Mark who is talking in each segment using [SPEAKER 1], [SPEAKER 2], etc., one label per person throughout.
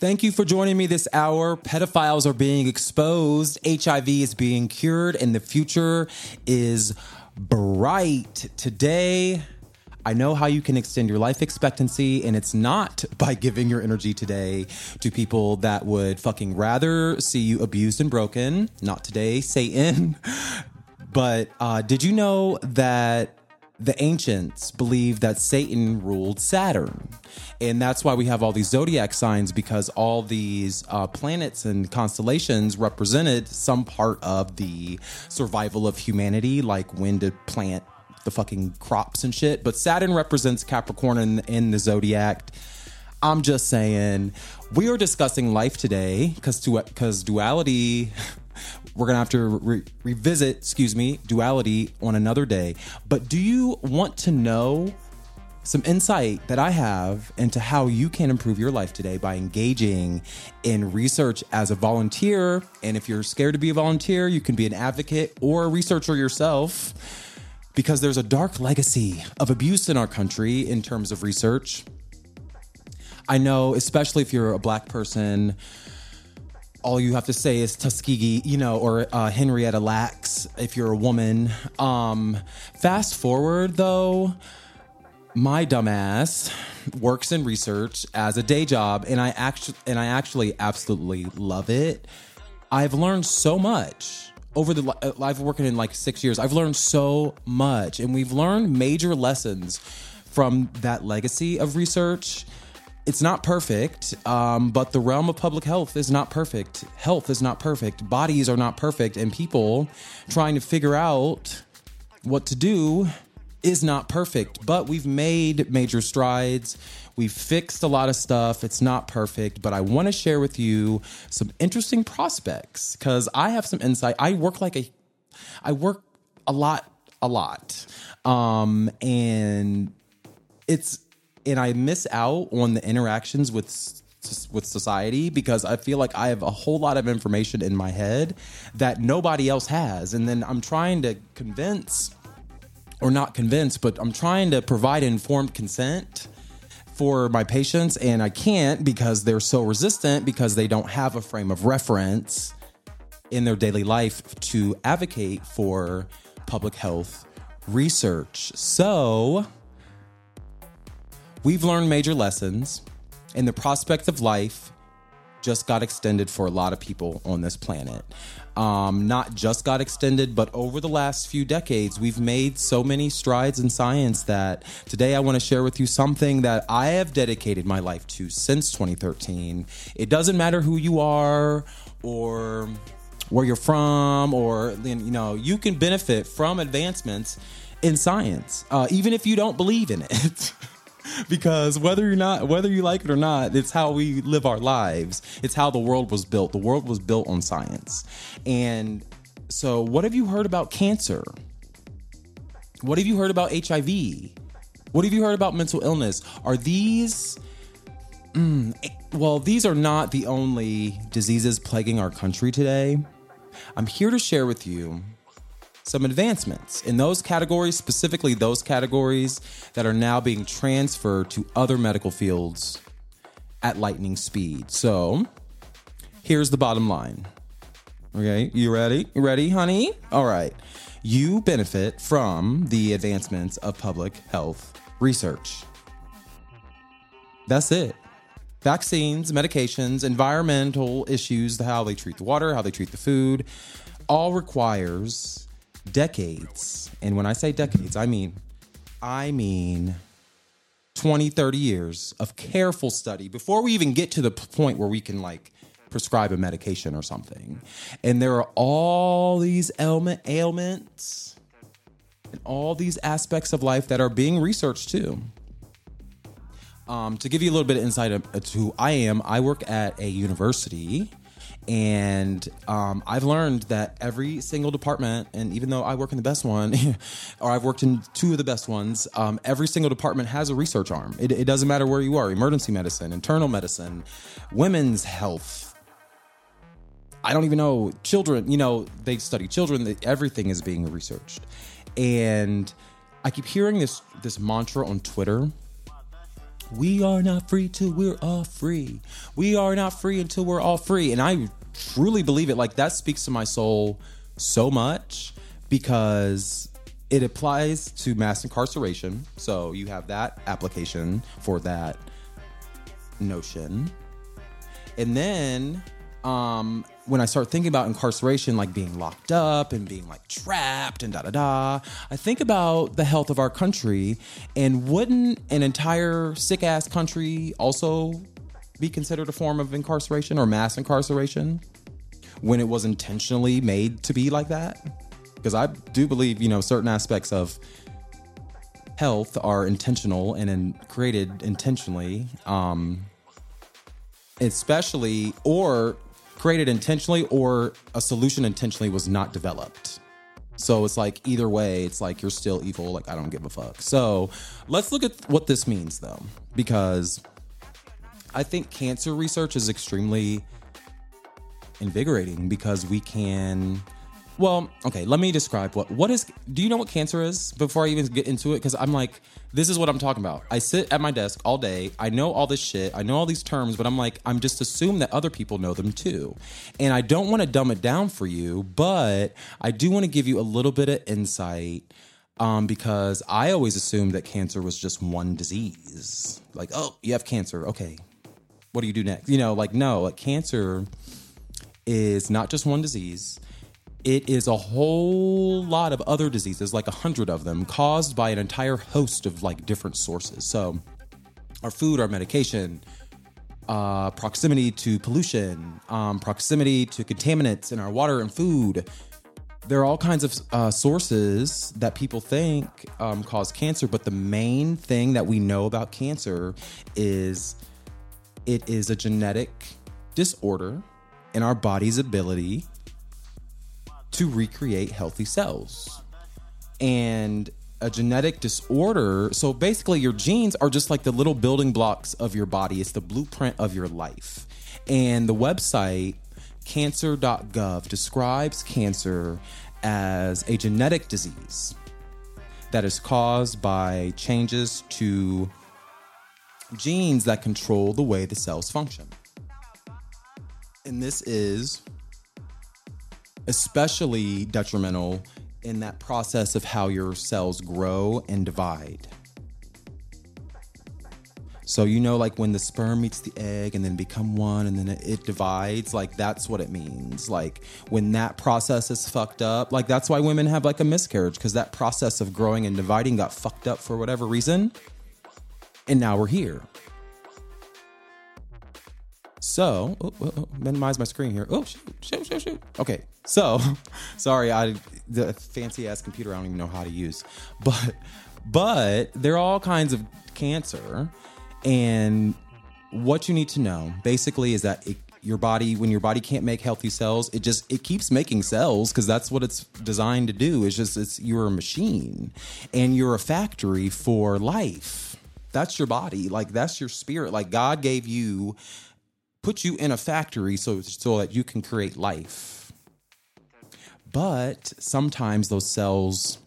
[SPEAKER 1] Thank you for joining me this hour. Pedophiles are being exposed, HIV is being cured, and the future is bright. Today, I know how you can extend your life expectancy, and it's not by giving your energy today to people that would fucking rather see you abused and broken. Not today, Satan. But uh, did you know that the ancients believed that Satan ruled Saturn. And that's why we have all these zodiac signs because all these uh, planets and constellations represented some part of the survival of humanity, like when to plant the fucking crops and shit. But Saturn represents Capricorn in, in the zodiac. I'm just saying, we are discussing life today because because duality. We're gonna have to re- revisit, excuse me, duality on another day. But do you want to know some insight that I have into how you can improve your life today by engaging in research as a volunteer? And if you're scared to be a volunteer, you can be an advocate or a researcher yourself because there's a dark legacy of abuse in our country in terms of research. I know, especially if you're a black person, all you have to say is Tuskegee, you know, or uh, Henrietta Lacks if you're a woman. Um, fast forward though, my dumbass works in research as a day job, and I actually and I actually absolutely love it. I've learned so much over the li- I've working in like six years. I've learned so much, and we've learned major lessons from that legacy of research it's not perfect, um, but the realm of public health is not perfect. Health is not perfect. Bodies are not perfect. And people trying to figure out what to do is not perfect. But we've made major strides. We've fixed a lot of stuff. It's not perfect, but I want to share with you some interesting prospects because I have some insight. I work like a, I work a lot, a lot. Um, and it's, and I miss out on the interactions with with society because I feel like I have a whole lot of information in my head that nobody else has, and then I'm trying to convince, or not convince, but I'm trying to provide informed consent for my patients, and I can't because they're so resistant because they don't have a frame of reference in their daily life to advocate for public health research. So We've learned major lessons, and the prospect of life just got extended for a lot of people on this planet. Um, not just got extended, but over the last few decades, we've made so many strides in science that today I want to share with you something that I have dedicated my life to since 2013. It doesn't matter who you are or where you're from, or you know, you can benefit from advancements in science, uh, even if you don't believe in it. because whether you're not whether you like it or not it's how we live our lives it's how the world was built the world was built on science and so what have you heard about cancer what have you heard about hiv What have you heard about mental illness? Are these. Mm, well, these are not the only diseases plaguing our country today. I'm here to share with you some advancements in those categories, specifically those categories that are now being transferred to other medical fields at lightning speed. So, here's the bottom line. Okay, you ready? You ready, honey? All right. You benefit from the advancements of public health research. That's it. Vaccines, medications, environmental issues, how they treat the water, how they treat the food, all requires decades. And when I say decades, I mean I mean 20, 30 years of careful study before we even get to the point where we can like prescribe a medication or something. And there are all these ailment ailments and all these aspects of life that are being researched too. Um, to give you a little bit of insight into who I am, I work at a university and um, I've learned that every single department, and even though I work in the best one, or I've worked in two of the best ones, um, every single department has a research arm. It, it doesn't matter where you are emergency medicine, internal medicine, women's health. I don't even know children, you know, they study children, everything is being researched. And I keep hearing this this mantra on Twitter we are not free till we're all free. We are not free until we're all free. And I truly believe it. Like that speaks to my soul so much because it applies to mass incarceration. So you have that application for that notion. And then um, when I start thinking about incarceration, like being locked up and being like trapped and da da da, I think about the health of our country. And wouldn't an entire sick ass country also be considered a form of incarceration or mass incarceration when it was intentionally made to be like that? Because I do believe, you know, certain aspects of health are intentional and in, created intentionally. Um, especially or created intentionally or a solution intentionally was not developed. So it's like either way, it's like you're still evil. Like I don't give a fuck. So let's look at what this means though, because I think cancer research is extremely invigorating because we can well, okay, let me describe what what is do you know what cancer is before I even get into it cuz I'm like this is what I'm talking about. I sit at my desk all day. I know all this shit. I know all these terms, but I'm like I'm just assume that other people know them too. And I don't want to dumb it down for you, but I do want to give you a little bit of insight um, because I always assumed that cancer was just one disease. Like, oh, you have cancer. Okay. What do you do next? You know, like no, like cancer is not just one disease it is a whole lot of other diseases, like a hundred of them, caused by an entire host of like different sources. So, our food, our medication, uh, proximity to pollution, um, proximity to contaminants in our water and food. There are all kinds of uh, sources that people think um, cause cancer, but the main thing that we know about cancer is it is a genetic disorder in our body's ability to recreate healthy cells. And a genetic disorder, so basically, your genes are just like the little building blocks of your body, it's the blueprint of your life. And the website cancer.gov describes cancer as a genetic disease that is caused by changes to genes that control the way the cells function. And this is especially detrimental in that process of how your cells grow and divide. So you know, like when the sperm meets the egg and then become one, and then it, divides. Like that's what it means. Like when that process is fucked up. Like that's why women have like a miscarriage because that process of growing and dividing got fucked up for whatever reason, and now we're here. So, oh, oh, oh, minimize my screen here. Oh, shoot, shoot, shoot, shoot. Okay, so sorry, I the fancy ass computer I don't even know how to use, but but there are all kinds of cancer, and what you need to know basically is that it, your body when your body can't make healthy cells it just it keeps making cells because that's what it's designed to do it's just it's you're a machine and you're a factory for life that's your body. Like that's your spirit. Like god gave you put you in a factory so so that you can create life. But sometimes those cells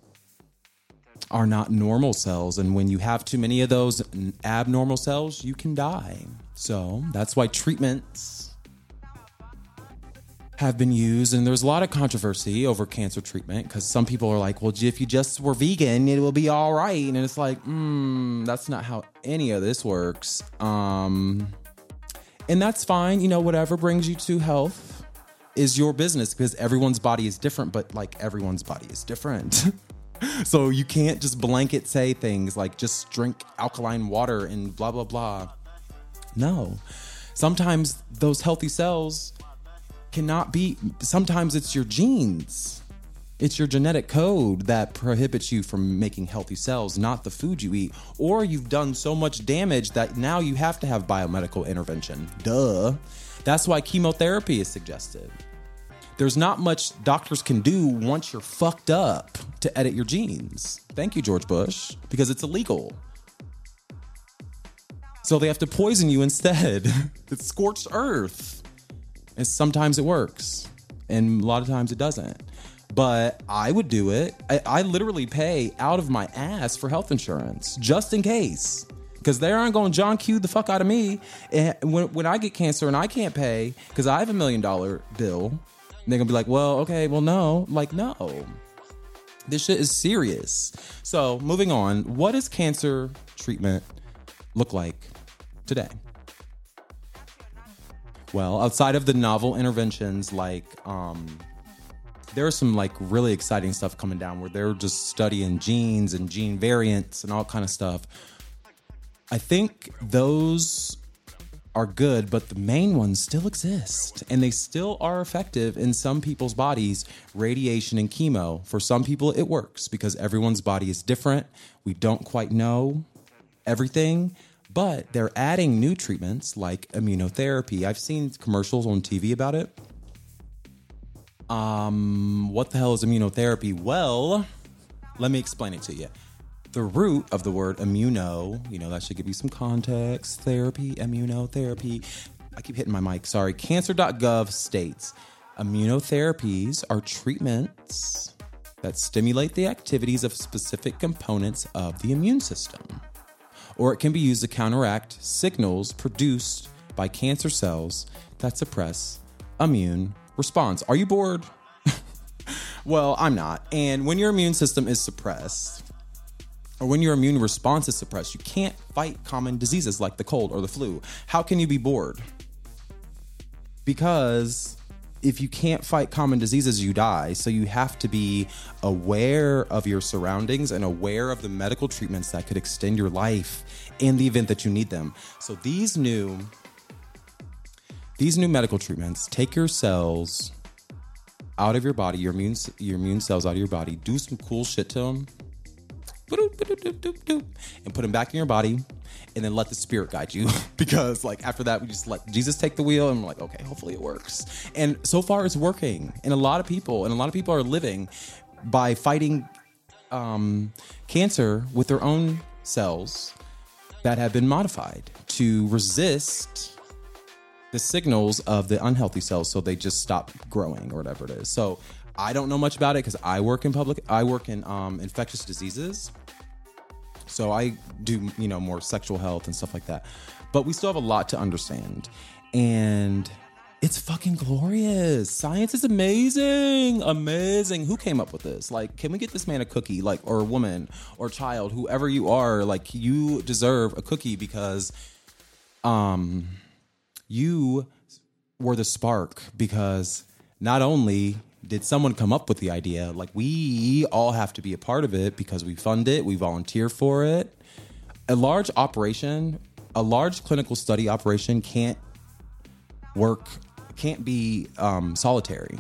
[SPEAKER 1] are not normal cells and when you have too many of those abnormal cells you can die. So that's why treatments have been used, and there's a lot of controversy over cancer treatment because some people are like, well, if you just were vegan, it will be all right. And it's like, mm, that's not how any of this works. Um, and that's fine. You know, whatever brings you to health is your business because everyone's body is different, but like everyone's body is different. so you can't just blanket say things like just drink alkaline water and blah, blah, blah. No. Sometimes those healthy cells cannot be sometimes it's your genes. It's your genetic code that prohibits you from making healthy cells not the food you eat. Or you've done so much damage that now you have to have biomedical intervention. Duh. That's why chemotherapy is suggested. There's not much doctors can do once you're fucked up to edit your genes. Thank you george bush because it's illegal. So they have to poison you instead. It's scorched earth and sometimes it works, and a lot of times it doesn't. But I would do it. I, I literally pay out of my ass for health insurance just in case. Because they aren't going John Q the fuck out of me. And when, when I get cancer and I can't pay because I have a million dollar bill, they're going to be like, well, okay, well, no. Like, no. This shit is serious. So, moving on, what does cancer treatment look like today? Well outside of the novel interventions like um there's some like really exciting stuff coming down where they're just studying genes and gene variants and all kind of stuff. I think those are good but the main ones still exist and they still are effective in some people's bodies radiation and chemo. For some people it works because everyone's body is different. We don't quite know everything but they're adding new treatments like immunotherapy. I've seen commercials on TV about it. Um, what the hell is immunotherapy? Well, let me explain it to you. The root of the word immuno, you know, that should give you some context. Therapy, immunotherapy. I keep hitting my mic, sorry. Cancer.gov states immunotherapies are treatments that stimulate the activities of specific components of the immune system or it can be used to counteract signals produced by cancer cells that suppress immune response. Are you bored? well, I'm not. And when your immune system is suppressed, or when your immune response is suppressed, you can't fight common diseases like the cold or the flu. How can you be bored? Because if you can't fight common diseases, you die. So you have to be aware of your surroundings and aware of the medical treatments that could extend your life in the event that you need them. So these new these new medical treatments take your cells out of your body, your immune your immune cells out of your body, do some cool shit to them, and put them back in your body and then let the spirit guide you. Because like after that we just let jesus take the wheel and we're like okay hopefully it works. And so far it's working. And a lot of people and a lot of people are living by fighting um, cancer with their own cells that have been modified to resist the signals of the unhealthy cells so they just stop growing or whatever it is. So i don't know much about it because i work in public i work in um, infectious diseases so I do, you know, more sexual health and stuff like that. But we still have a lot to understand. And it's fucking glorious. Science is amazing. Amazing. Who came up with this? Like, can we get this man a cookie? Like, or a woman or child, whoever you are, like you deserve a cookie because um you were the spark because not only did someone come up with the idea? Like we all have to be a part of it because we fund it, we volunteer for it. A large operation, a large clinical study operation can't work, can't be um, solitary.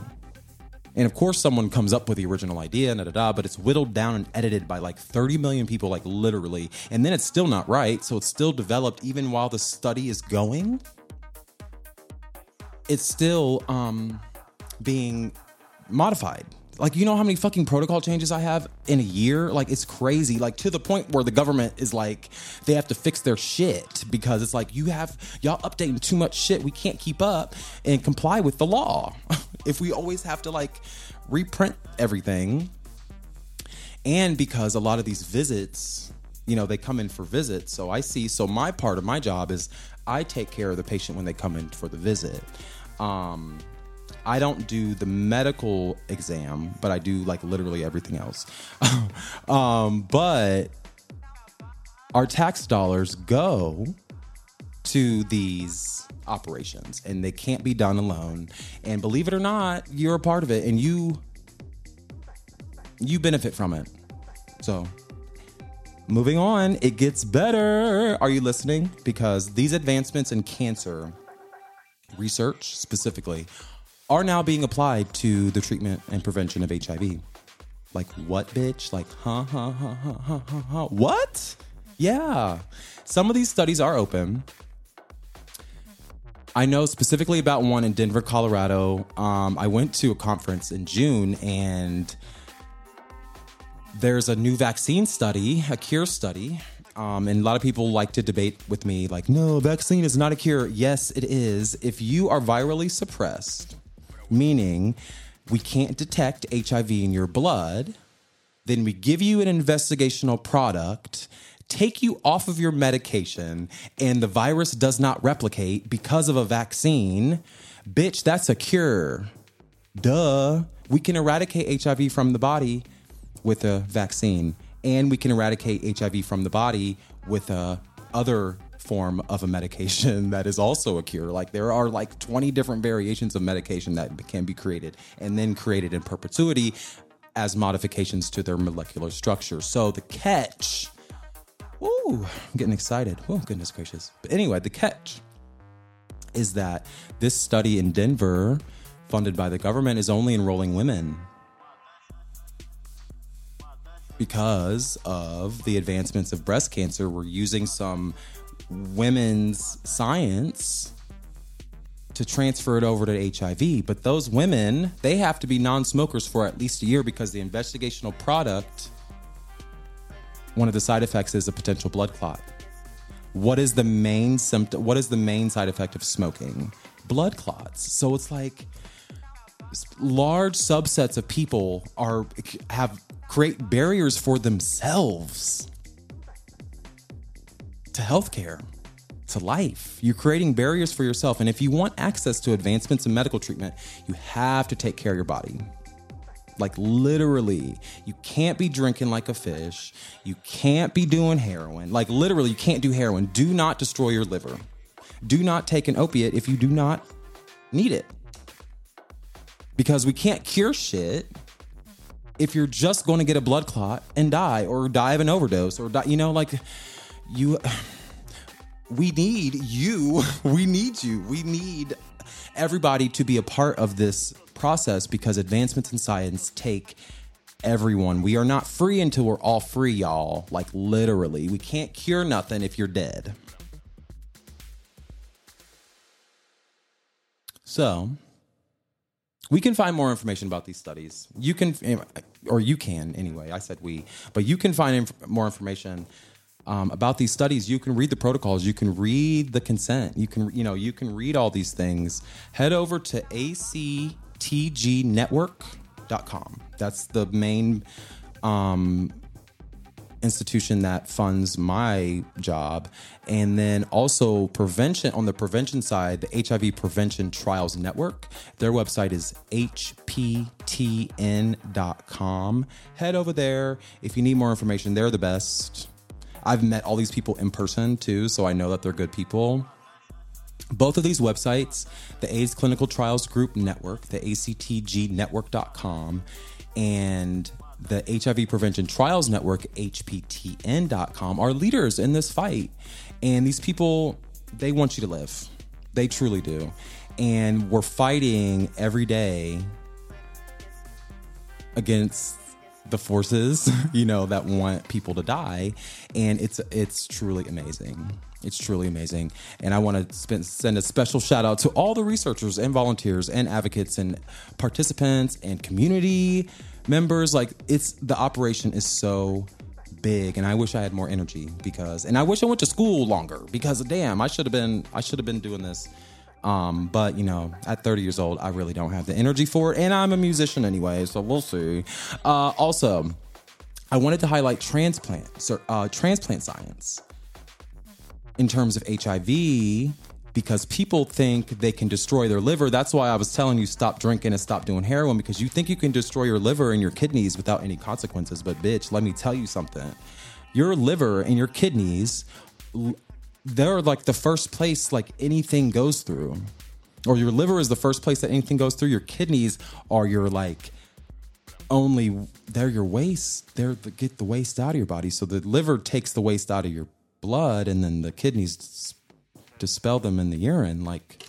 [SPEAKER 1] And of course, someone comes up with the original idea, da da da, but it's whittled down and edited by like 30 million people, like literally. And then it's still not right. So it's still developed even while the study is going. it's still um, being modified. Like, you know how many fucking protocol changes I have in a year? Like, it's crazy. Like, to the point where the government is like, they have to fix their shit because it's like, you have, y'all updating too much shit. We can't keep up and comply with the law. if we always have to, like, reprint everything. And because a lot of these visits, you know, they come in for visits. So I see, so my part of my job is I take care of the patient when they come in for the visit. Um, I don't do the medical exam, but I do like literally everything else. um, but our tax dollars go to these operations and they can't be done alone. And believe it or not, you're a part of it and you you benefit from it. So, moving on, it gets better. Are you listening? Because these advancements in cancer research specifically are now being applied to the treatment and prevention of HIV. Like what, bitch? Like, huh, huh, huh, huh, huh, huh, huh. What? Yeah. Some of these studies are open. I know specifically about one in Denver, Colorado. Um, I went to a conference in June and there's a new vaccine study, a cure study. Um, and a lot of people like to debate with me, like, no, vaccine is not a cure. Yes, it is. If you are virally suppressed, meaning we can't detect HIV in your blood, then we give you an investigational product, take you off of your medication, and the virus does not replicate because of a vaccine. Bitch, that's a cure. Duh. We can eradicate HIV from the body with a vaccine, and we can eradicate HIV from the body with a other form of a medication that is also a cure. Like there are like 20 different variations of medication that can be created and then created in perpetuity as modifications to their molecular structure. So the catch, ooh, I'm getting excited. Oh, goodness gracious. But anyway, the catch is that this study in Denver, funded by the government, is only enrolling women because of the advancements of breast cancer. We're using some women's science to transfer it over to HIV. But those women, they have to be non smokers for at least a year because the investigational product, one of the side effects is a potential blood clot. What is the main symptom? What is the main side effect of smoking? Blood clots. So it's like large subsets of people are have create barriers for themselves to healthcare, to life. You're creating barriers for yourself. And if you want access to advancements in medical treatment, you have to take care of your body. Like literally, you can't be drinking like a fish. You can't be doing heroin. Like literally, you can't do heroin. Do not destroy your liver. Do not take an opiate if you do not need it. Because we can't cure shit if you're just going to get a blood clot and die or die of an overdose or die, you know, like you we need you. We need you. We need everybody to be a part of this process because advancements in science take everyone. We are not free until we're all free y'all. Like literally. We can't cure nothing if you're dead. So we can find more information about these studies. You can eh, or you can anyway. I said we. But you can find inf- more information um, about these studies you can read the protocols you can read the consent you can you know you can read all these things. Head over to actgnetwork.com that's the main um, institution that funds my job. And then also prevention on the prevention side the hiv prevention trials network. Their website is hptn.com head over there. If you need more information they're the best I've met all these people in person too, so I know that they're good people. Both of these websites, the AIDS Clinical Trials Group Network, the actgnetwork.com, and the HIV Prevention Trials Network, HPTN.com, are leaders in this fight. And these people, they want you to live. They truly do. And we're fighting every day against the forces, you know, that want people to die, and it's it's truly amazing. It's truly amazing, and I want to send a special shout out to all the researchers and volunteers and advocates and participants and community members. Like, it's the operation is so big and I wish I had more energy because and I wish I went to school longer because damn I should have been I should have been doing this um, but you know, at 30 years old, I really don't have the energy for it, and I'm a musician anyway, so we'll see. Uh, also, I wanted to highlight transplant, uh, transplant science in terms of HIV because people think they can destroy their liver. That's why I was telling you stop drinking and stop doing heroin because you think you can destroy your liver and your kidneys without any consequences. But bitch, let me tell you something. Your liver and your kidneys they're like the first place like anything goes through. Or your liver is the first place that anything goes through. Your kidneys are your like only they're your waste. They're the, get the waste out of your body. So the liver takes the waste out of your blood and then the kidneys dispel them in the urine. Like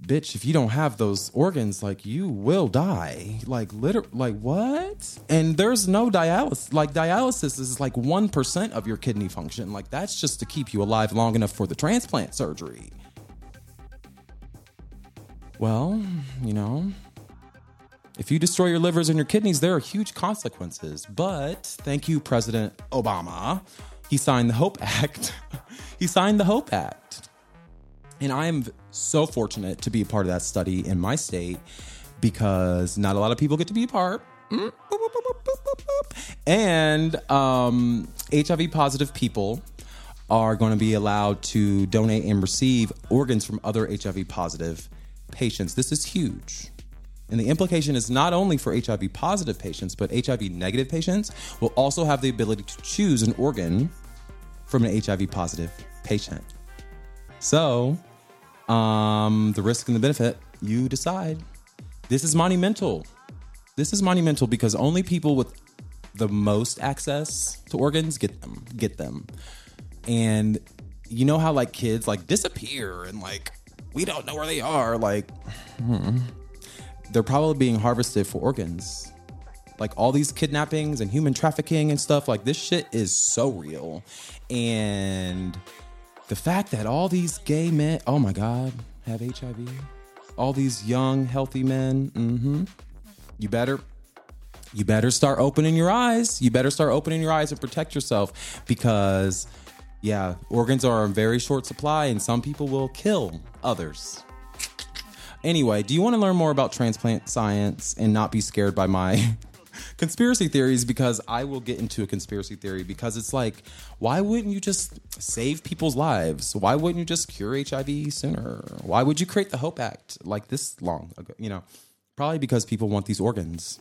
[SPEAKER 1] bitch, if you don't have those organs, like you will die. Like liter like what? And there's no dialysis. Like dialysis is like 1% of your kidney function. Like that's just to keep you alive long enough for the transplant surgery. Well, you know, if you destroy your livers and your kidneys, there are huge consequences. But thank you, President Obama. He signed the Hope Act. he signed the Hope Act. And I am so fortunate to be a part of that study in my state because not a lot of people get to be a part. And um, HIV positive people are going to be allowed to donate and receive organs from other HIV positive patients. This is huge. And the implication is not only for HIV positive patients, but HIV negative patients will also have the ability to choose an organ from an HIV positive patient. So, um, the risk and the benefit, you decide. This is monumental. This is monumental because only people with the most access to organs get them. Get them. And you know how like kids like disappear and like we don't know where they are. Like hmm, they're probably being harvested for organs. Like all these kidnappings and human trafficking and stuff. Like this shit is so real. And the fact that all these gay men, oh my God, have HIV, all these young, healthy men, mm-hmm, you better, you better start opening your eyes. You better start opening your eyes and protect yourself because, yeah, organs are in very short supply and some people will kill others. Anyway, do you want to learn more about transplant science and not be scared by my conspiracy theories because I will get into a conspiracy theory because it's like, why wouldn't you just save people's lives? Why wouldn't you just cure HIV sooner? Why would you create the Hope Act like this long ago? You know, probably because people want these organs.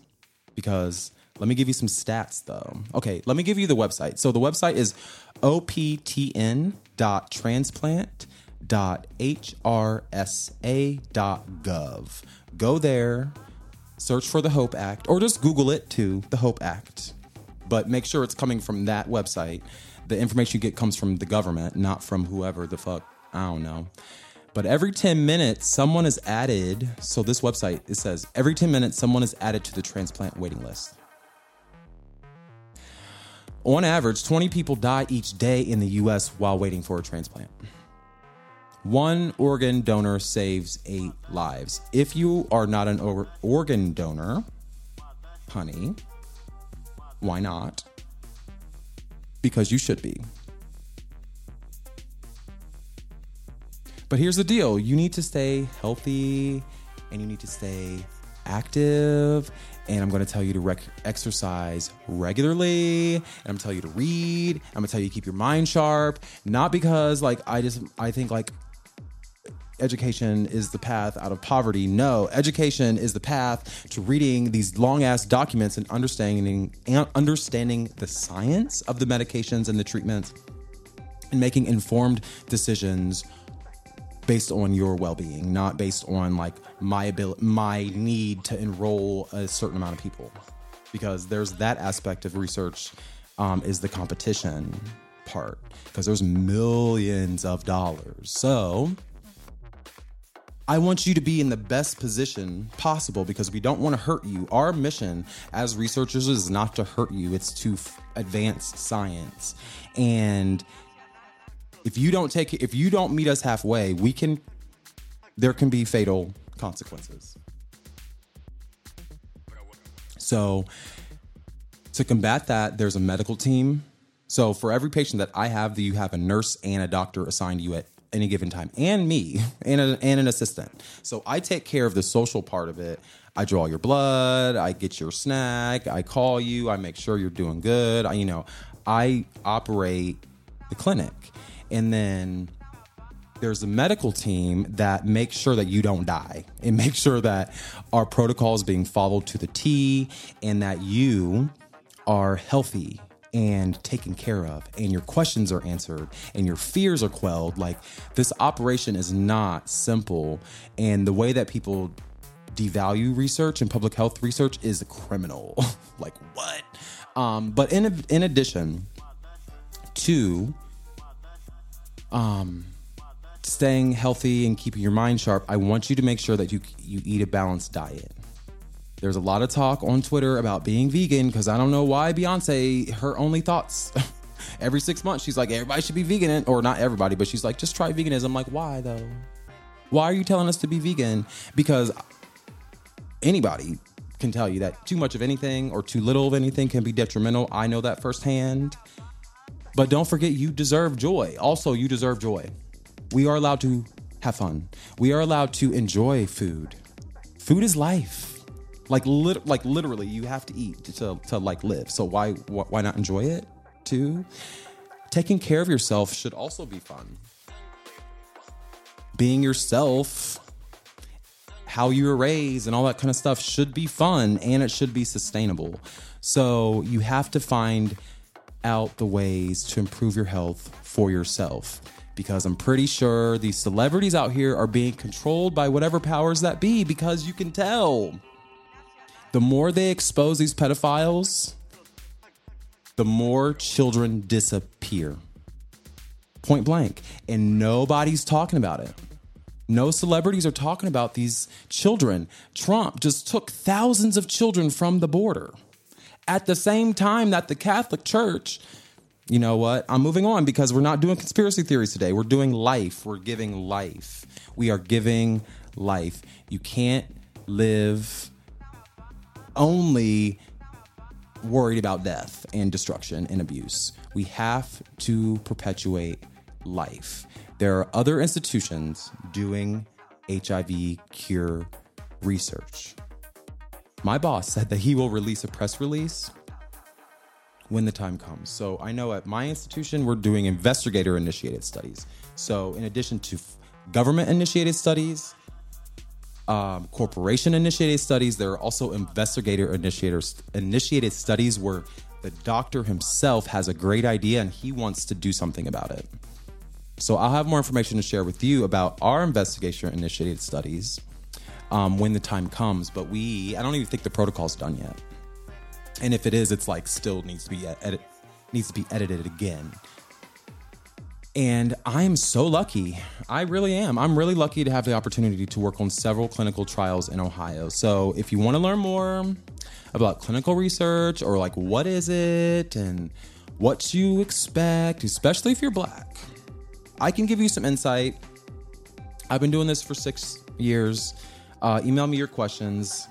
[SPEAKER 1] Because let me give you some stats though. Okay, let me give you the website. So the website is optn.transplant.hrsa.gov. Go there search for the Hope Act, or just Google it too, the Hope Act. But make sure it's coming from that website. The information you get comes from the government, not from whoever the fuck. I don't know. But every 10 minutes, someone is added. So, this website, it says every 10 minutes, someone is added to the transplant waiting list. On average, 20 people die each day in the US while waiting for a transplant. One organ donor saves eight lives. If you are not an or- organ donor, honey, why not? Because you should be. But here's the deal you need to stay healthy and you need to stay active. And I'm going to tell you to rec- exercise regularly. And I'm going to tell you to read. I'm going to tell you to keep your mind sharp. Not because, like, I just, I think, like, education is the path out of poverty. No, education is the path to reading these long ass documents and understanding and understanding the science of the medications and the treatments and making informed decisions based on your well-being, not based on like my ability, my need to enroll a certain amount of people, because there's that aspect of research um, is the competition part because there's millions of dollars. So I want you to be in the best position possible because we don't want to hurt you. Our mission as researchers is not to hurt you, it's to f- advance science. And if you don't take if you don't meet us halfway, we can there can be fatal consequences. So to combat that, there's a medical team. So for every patient that I have, you have a nurse and a doctor assigned to you at any given time, and me and, a, and an assistant. So I take care of the social part of it. I draw your blood, I get your snack, I call you, I make sure you're doing good. I, you know, I operate the clinic, and then there's a medical team that makes sure that you don't die and make sure that our protocol is being followed to the T and that you are healthy and taken care of and your questions are answered and your fears are quelled like this operation is not simple and the way that people devalue research and public health research is criminal like what um, but in in addition to um staying healthy and keeping your mind sharp, I want you to make sure that you you eat a balanced diet. There's a lot of talk on Twitter about being vegan because I don't know why Beyonce her only thoughts. Every six months, she's like, everybody should be vegan, or not everybody, but she's like, just try veganism. I'm like, why though? Why are you telling us to be vegan? Because anybody can tell you that too much of anything or too little of anything can be detrimental. I know that firsthand. But don't forget, you deserve joy. Also, you deserve joy. We are allowed to have fun. We are allowed to enjoy food. Food is life. Like lit- like literally, you have to eat to, to, like live. So why wh- why not enjoy it too? Taking care of yourself should also be fun. Being yourself, how you were raised, and all that kind of stuff should be fun and it should be sustainable. So you have to find out the ways to improve your health for yourself because I'm pretty sure these celebrities out here are being controlled by whatever powers that be because you can tell. The more they expose these pedophiles, the more children disappear. Point blank. And nobody's talking about it. No celebrities are talking about these children. Trump just took thousands of children from the border at the same time that the Catholic Church you know what? I'm moving on because we're not doing conspiracy theories today. We're doing life. We're giving life. We are giving life. You can't live only worried about death and destruction and abuse. We have to perpetuate life. There are other institutions doing HIV cure research. My boss said that he will release a press release when the time comes. So I know at my institution, we're doing investigator initiated studies. So, in addition to government initiated studies, um, corporation initiated studies, there are also investigator initiated studies where the doctor himself has a great idea and he wants to do something about it. So I'll have more information to share with you about our investigation initiated studies um, when the time comes. But we, I don't even think the protocol's done yet and if it is, it's like still needs to be edit needs to be edited again. And I'm so lucky. I really am. I'm really lucky to have the opportunity to work on several clinical trials in Ohio. So if you want to learn more about clinical research or like what is it and what you expect, especially if you're black, I can give you some insight. I've been doing this for six years. Uh, email me your questions.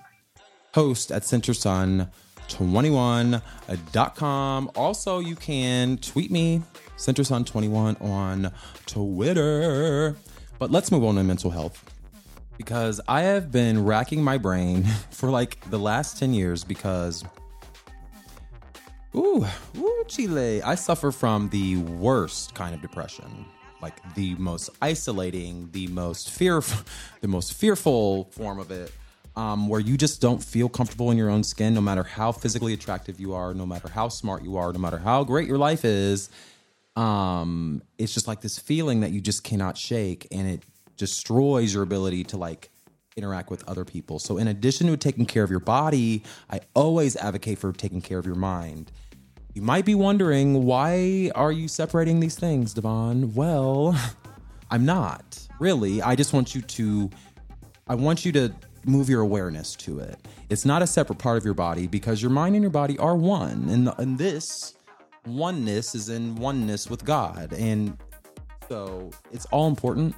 [SPEAKER 1] Host at CenterSun 21.com. Also, you can tweet me, CenterSun21 on Twitter. But let's move on to mental health because I have been racking my brain for like the last 10 years because. Ooh, ooh, Chile. I suffer from the worst kind of depression. Like the most isolating, the most fear, the most fearful form of it um, where you just don't feel comfortable in your own skin, no matter how physically attractive you are, no matter how smart you are, no matter how great your life is. Um, it's just like this feeling that you just cannot shake, and it destroys your ability to like interact with other people. So, in addition to taking care of your body, I always advocate for taking care of your mind. You might be wondering why are you separating these things, Devon? Well, I'm not really. I just want you to I want you to move your awareness to it. It's not a separate part of your body because your mind and your body are one. And, and this oneness is in oneness with God. And so it's all important.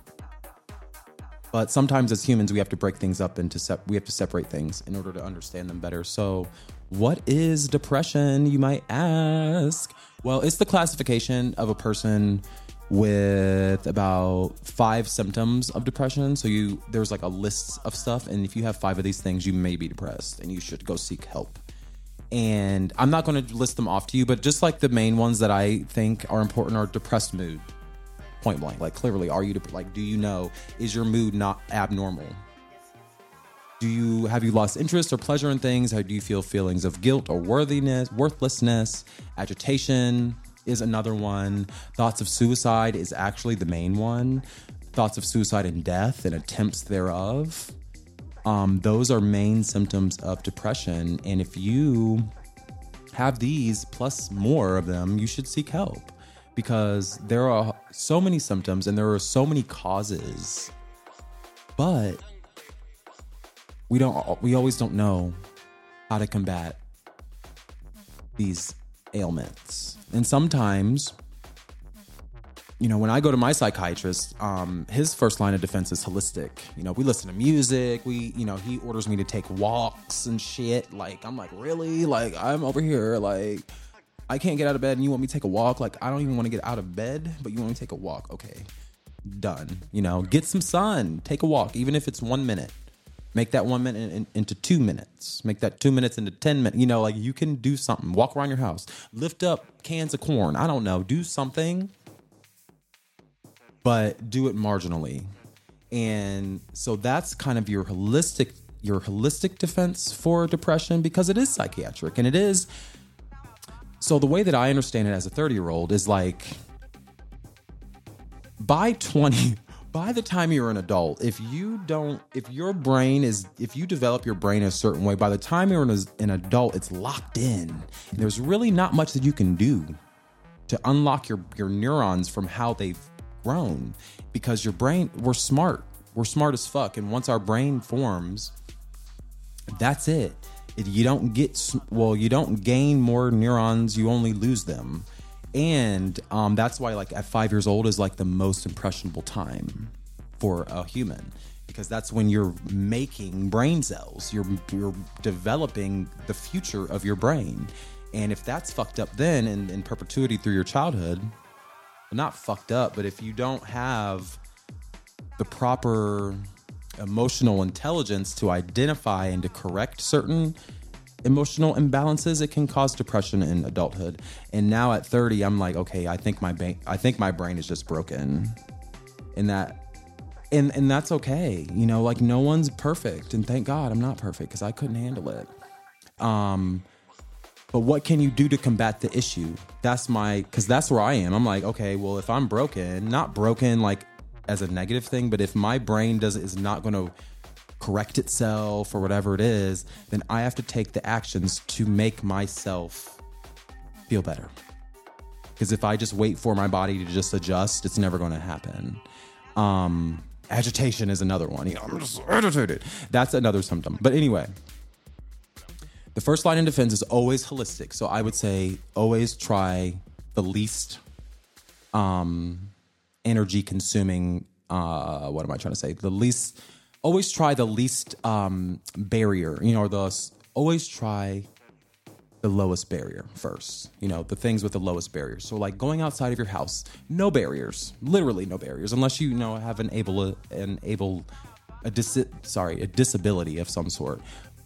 [SPEAKER 1] But sometimes as humans, we have to break things up into sep- we have to separate things in order to understand them better. So, what is depression? You might ask. Well, it's the classification of a person with about five symptoms of depression. So you there's like a list of stuff, and if you have five of these things, you may be depressed, and you should go seek help. And I'm not going to list them off to you, but just like the main ones that I think are important are depressed mood, point blank. Like clearly, are you like? Do you know is your mood not abnormal? Do you have you lost interest or pleasure in things? How do you feel feelings of guilt or worthiness, worthlessness, agitation, is another one. Thoughts of suicide is actually the main one. Thoughts of suicide and death and attempts thereof. Um, those are main symptoms of depression. And if you have these plus more of them, you should seek help because there are so many symptoms and there are so many causes. But we don't we always don't know how to combat these ailments. And sometimes, you know, when I go to my psychiatrist, um, his first line of defense is holistic. You know, we listen to music. We, you know, he orders me to take walks and shit. Like, I'm like, really? Like, I'm over here. Like, I can't get out of bed and you want me to take a walk? Like, I don't even want to get out of bed, but you want me to take a walk. Okay, done. You know, get some sun, take a walk, even if it's one minute. Make that one minute in, into two minutes. Make that two minutes into 10 minutes. You know, like you can do something. Walk around your house. Lift up cans of corn. I don't know. Do something, but do it marginally. And so that's kind of your holistic your holistic defense for depression because it is psychiatric and it is so the way that I understand it as a 30 year old is like by 20 by the time you're an adult, if you don't, if your brain is, if you develop your brain a certain way, by the time you're an, an adult, it's locked in. And there's really not much that you can do to unlock your, your neurons from how they've grown because your brain, we're smart. We're smart as fuck. And once our brain forms, that's it. You don't get, well, you don't gain more neurons, you only lose them and um, that's why like at five years old is like the most impressionable time for a human because that's when you're making brain cells you're you're developing the future of your brain and if that's fucked up then in, in perpetuity through your childhood not fucked up but if you don't have the proper emotional intelligence to identify and to correct certain emotional imbalances, it can cause depression in adulthood. And now at 30, I'm like, okay, I think my brain, I think my brain is just broken, and that, and and that's okay. You know, like no one's perfect, and thank God I'm not perfect because I couldn't handle it. Um, but what can you do to combat the issue? That's my, because that's where I am. I'm like, okay, well, if I'm broken, not broken like as a negative thing, but if my brain does is not going to correct itself or whatever it is, then I have to take the actions to make myself feel better. Because if I just wait for my body to just adjust, it's never going to happen. Um, agitation is another one. You know, I'm just agitated. That's another symptom. But anyway, the first line in defense is always holistic. So I would say always try the least um, energy consuming. Uh, what am I trying to say? The least always try the least um, barrier, you know, or the always try the lowest barrier first. You know, the things with the lowest barriers. So like going outside of your house, no barriers, literally no barriers, unless you, you know have an able an able a dis- sorry a disability of some sort.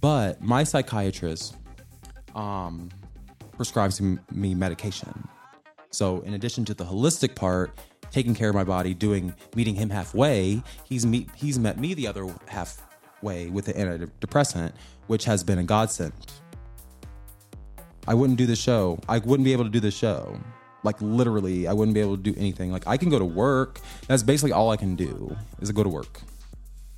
[SPEAKER 1] But my psychiatrist um, prescribes me medication. So in addition to the holistic part, taking care of my body, doing meeting him halfway. He's meet he's met me the other halfway with the antidepressant, which has been a godsend. I wouldn't do the show. I wouldn't be able to do the show. Like literally, I wouldn't be able to do anything. Like I can go to work. That's basically all I can do is go to work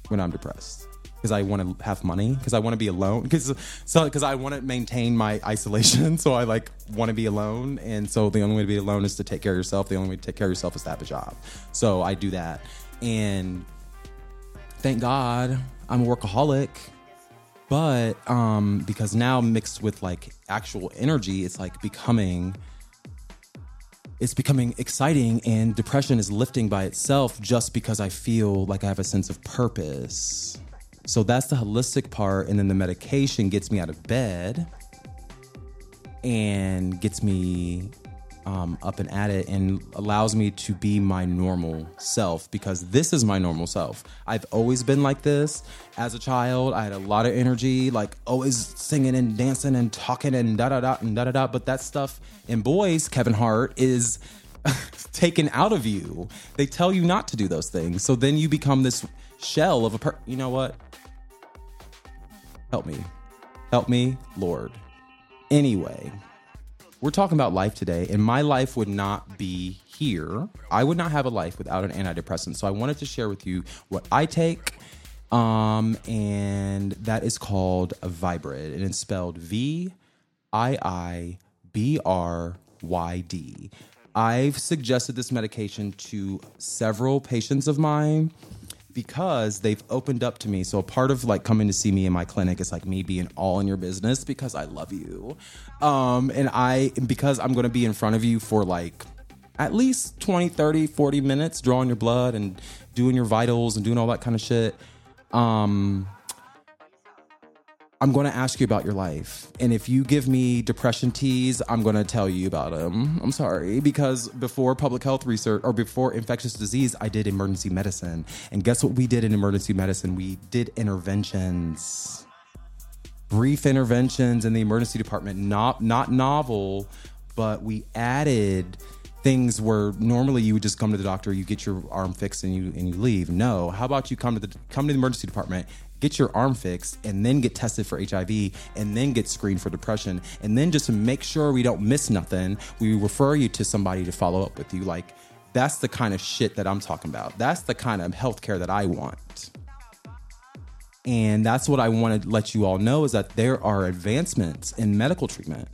[SPEAKER 1] when I'm depressed because I want to have money, because I want to be alone, because so because I want to maintain my isolation. So I like want to be alone, and so the only way to be alone is to take care of yourself. The only way to take care of yourself is to have a job. So I do that, and thank God I'm a workaholic. But um, because now mixed with like actual energy, it's like becoming it's becoming exciting and depression is lifting by itself just because I feel like I have a sense of purpose. So that's the holistic part. And then the medication gets me out of bed and gets me um, up and at it and allows me to be my normal self because this is my normal self. I've always been like this. As a child, I had a lot of energy, like always singing and dancing and talking and da da da and da da da. But that stuff in boys, Kevin Hart, is taken out of you. They tell you not to do those things. So then you become this shell of a per. You know what? Help me. Help me, Lord. Anyway, we're talking about life today, and my life would not be here. I would not have a life without an antidepressant. So I wanted to share with you what I take, um, and that is called Viibryd, and it's spelled V I I B R Y D. I've suggested this medication to several patients of mine because they've opened up to me. So a part of like coming to see me in my clinic is like me being all in your business because I love you. Um and I because I'm going to be in front of you for like at least 20, 30, 40 minutes drawing your blood and doing your vitals and doing all that kind of shit. Um I'm going to ask you about your life. And if you give me depression teas, I'm going to tell you about them. I'm sorry. Because before public health research or before infectious disease, I did emergency medicine. And guess what we did in emergency medicine? We did interventions. Brief interventions in the emergency department, not not novel, but we added things where normally you would just come to the doctor, you get your arm fixed and you and you leave. No, how about you come to the come to the emergency department, get your arm fixed and then get tested for HIV and then get screened for depression and then just to make sure we don't miss nothing, we refer you to somebody to follow up with you like that's the kind of shit that I'm talking about. That's the kind of healthcare that I want. And that's what I want to let you all know is that there are advancements in medical treatment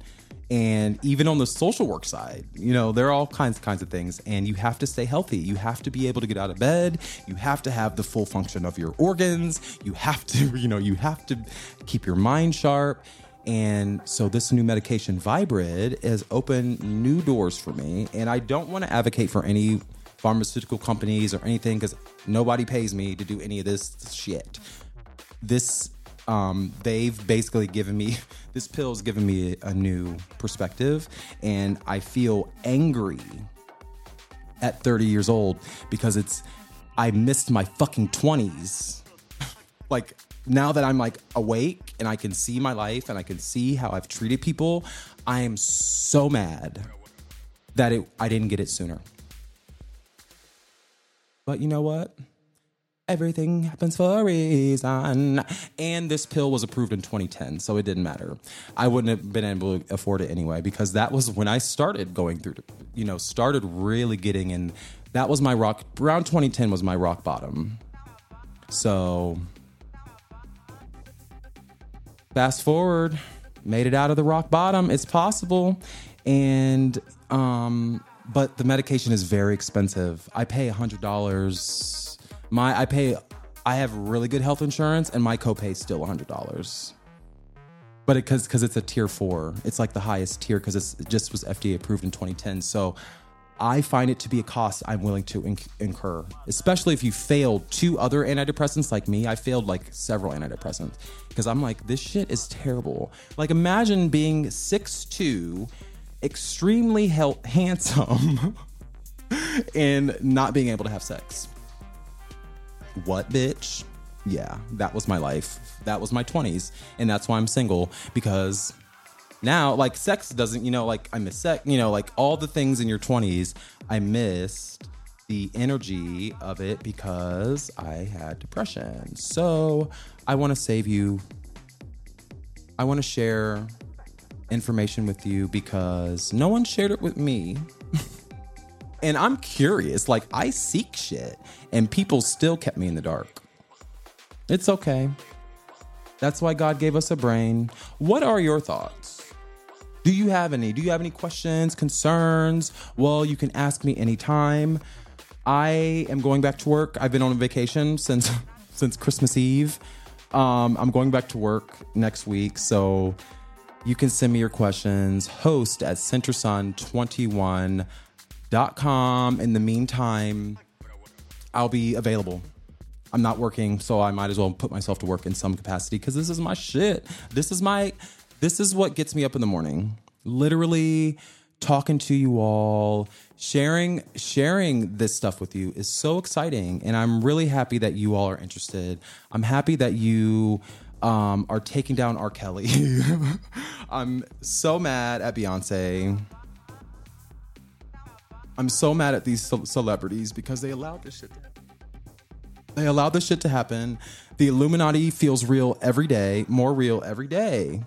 [SPEAKER 1] and even on the social work side you know there are all kinds kinds of things. And you have to stay healthy. You have to be able to get out of bed. You have to have the full function of your organs. You have to you know you have to keep your mind sharp. And so this new medication Viibryd has opened new doors for me. And i don't want to advocate for any pharmaceutical companies or anything because nobody pays me to do any of this shit. This um, they've basically given me this pill's given me a new perspective. And i feel angry at 30 years old because it's i missed my fucking 20s like now that i'm like awake and i can see my life and i can see how i've treated people i am so mad that it, i didn't get it sooner. But you know what everything happens for a reason. And this pill was approved in 2010, so it didn't matter. I wouldn't have been able to afford it anyway because that was when I started going through, you know, started really getting in. That was my rock, around 2010 was my rock bottom. So, fast forward, made it out of the rock bottom. It's possible. And, um, but the medication is very expensive. I pay $100 my I pay I have really good health insurance and my copay is still $100. But because because it's a tier 4. It's like the highest tier cuz it just was FDA approved in 2010. So I find it to be a cost I'm willing to inc- incur, especially if you failed two other antidepressants like me. I failed like several antidepressants because I'm like, this shit is terrible. Like, imagine being 6'2, extremely he- handsome, and not being able to have sex. What, bitch? Yeah, that was my life. That was my 20s. And that's why I'm single because now, like, sex doesn't, you know, like, I miss sex, you know, like all the things in your 20s, I missed the energy of it because I had depression. So I want to save you. I want to share information with you because no one shared it with me. and I'm curious. Like I seek shit, and people still kept me in the dark. It's okay. That's why God gave us a brain. What are your thoughts? Do you have any? Do you have any questions, concerns? Well, you can ask me anytime. I am going back to work. I've been on vacation since since Christmas Eve. Um, I'm going back to work next week, so you can send me your questions. Host at centersun21.com. In the meantime, I'll be available. I'm not working, so I might as well put myself to work in some capacity because this is my shit. This is my, this is what gets me up in the morning. Literally talking to you all, sharing, sharing this stuff with you is so exciting, and I'm really happy that you all are interested. I'm happy that you um, are taking down R. Kelly. I'm so mad at Beyonce. I'm so mad at these ce- celebrities because they allowed this shit to happen. They allowed this shit to happen. The Illuminati feels real every day, more real every day.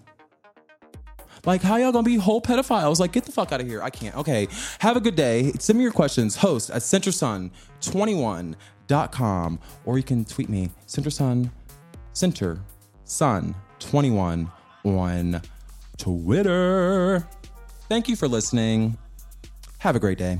[SPEAKER 1] Like, how y'all gonna be whole pedophiles? Like, get the fuck out of here. I can't. Okay. Have a good day. Send me your questions. Host at centersun21.com. Or you can tweet me, centersun, center sun21 on Twitter. Thank you for listening. Have a great day.